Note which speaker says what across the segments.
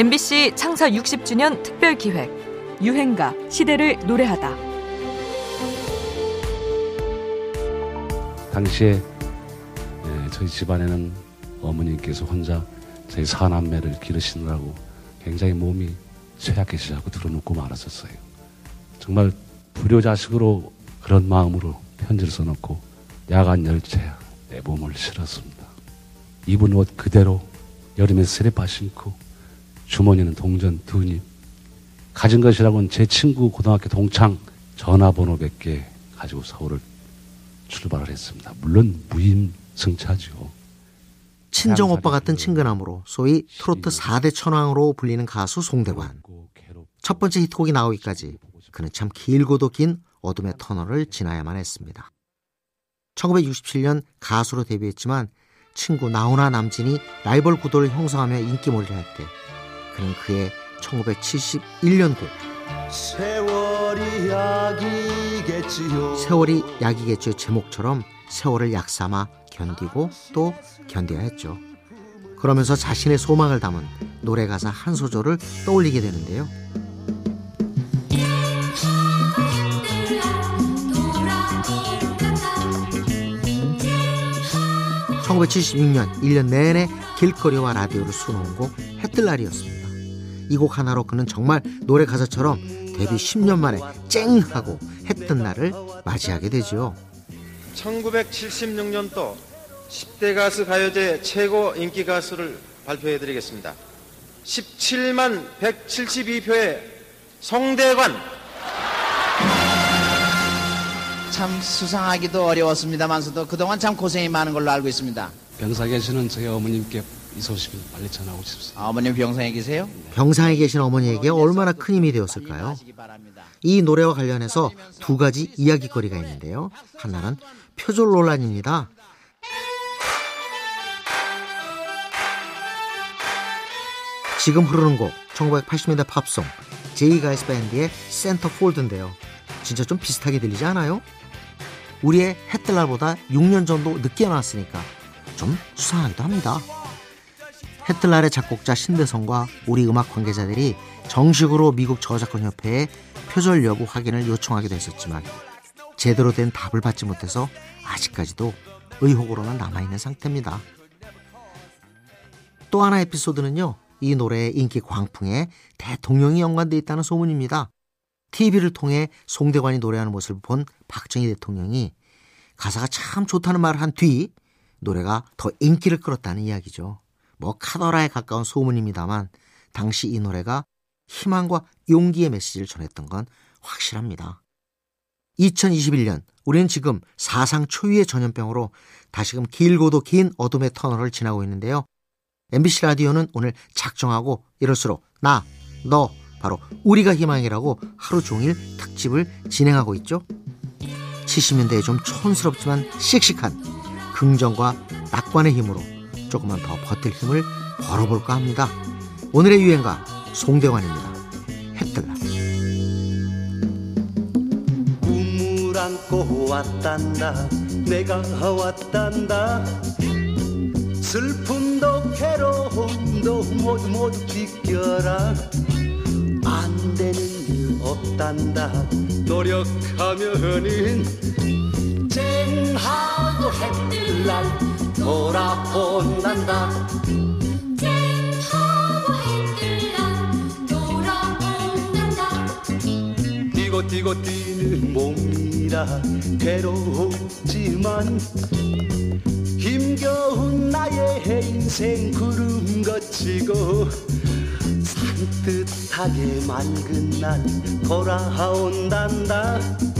Speaker 1: MBC 창사 60주년 특별 기획 유행가 시대를 노래하다.
Speaker 2: 당시에 예, 저희 집안에는 어머님께서 혼자 저희 사남매를 기르시느라고 굉장히 몸이 쇠약해지자고 들어놓고 말았었어요. 정말 불효자식으로 그런 마음으로 편지를 써놓고 야간 열차에 내 몸을 실었습니다. 입은 옷 그대로 여름에 스레파 신고 주머니는 동전 두 입 가진 것이라고는 제 친구 고등학교 동창 전화번호 몇 개 가지고 서울을 출발을 했습니다. 물론 무임승차죠.
Speaker 3: 친정 오빠 같은 친근함으로 소위 트로트 4대 천왕으로 불리는 가수 송대관. 첫 번째 히트곡이 나오기까지 그는 참 길고도 긴 어둠의 터널을 지나야만 했습니다. 1967년 가수로 데뷔했지만 친구 나훈아 남진이 라이벌 구도를 형성하며 인기몰이를 할때 그는 그의 1971년 곡
Speaker 4: 세월이 약이겠지요
Speaker 3: 세월이 약이겠죠 제목처럼 세월을 약 삼아 견디고 또 견뎌야 했죠. 그러면서 자신의 소망을 담은 노래 가사 한 소절을 떠올리게 되는데요. 1976년 1년 내내 길거리와 라디오를 수놓은 곡 해뜰 날이었습니다. 이 곡 하나로 그는 정말 노래 가사처럼 데뷔 10년 만에 쨍 하고 했던 날을 맞이하게 되죠.
Speaker 5: 1976년도 10대 가수 가요제 최고 인기 가수를 발표해 드리겠습니다. 17만 172표의 송대관
Speaker 6: 참 수상하기도 어려웠습니다만서도 그동안 참 고생이 많은 걸로 알고 있습니다.
Speaker 2: 병사 계시는 저희 어머님께 이 소식을 빨리 전하고 싶습니다.
Speaker 6: 아, 어머님 병상에 계세요?
Speaker 3: 병상에 계신 어머니에게 얼마나 큰 힘이 되었을까요? 이 노래와 관련해서 두 가지 이야기거리가 있는데요. 하나는 표절 논란입니다. 지금 흐르는 곡 1980년대 팝송 제이 가이스 밴드의 센터 폴드인데요. 진짜 좀 비슷하게 들리지 않아요? 우리의 해뜰날보다 6년 정도 늦게 나왔으니까 좀 수상하기도 합니다. 해뜰날의 작곡자 신대성과 우리 음악 관계자들이 정식으로 미국 저작권 협회에 표절 여부 확인을 요청하기도 했었지만 제대로 된 답을 받지 못해서 아직까지도 의혹으로만 남아있는 상태입니다. 또 하나 에피소드는요. 이 노래의 인기 광풍에 대통령이 연관돼 있다는 소문입니다. TV를 통해 송대관이 노래하는 모습을 본 박정희 대통령이 가사가 참 좋다는 말을 한 뒤 노래가 더 인기를 끌었다는 이야기죠. 뭐 카더라에 가까운 소문입니다만 당시 이 노래가 희망과 용기의 메시지를 전했던 건 확실합니다. 2021년 우리는 지금 사상 초유의 전염병으로 다시금 길고도 긴 어둠의 터널을 지나고 있는데요. MBC 라디오는 오늘 작정하고 이럴수록 나, 너, 바로 우리가 희망이라고 하루 종일 특집을 진행하고 있죠. 70년대에 좀 촌스럽지만 씩씩한 긍정과 낙관의 힘으로 조금만 더 버틸 힘을 벌어볼까 합니다. 오늘의 유행가 송대관입니다. 해뜰날
Speaker 4: 꿈을 안고 왔단다. 내가 왔단다. 슬픔도 괴로움도 모두 모두 비껴라. 안 되는 일 없단다. 노력하면은 쨍하고 해뜰 날 돌아온단다. 뛰고 뛰고 뛰는 몸이라 괴롭지만 힘겨운 나의 인생 구름 거치고 산뜻하게 맑은 날 돌아온단다. 쨍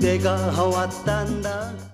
Speaker 4: 내가 왔단다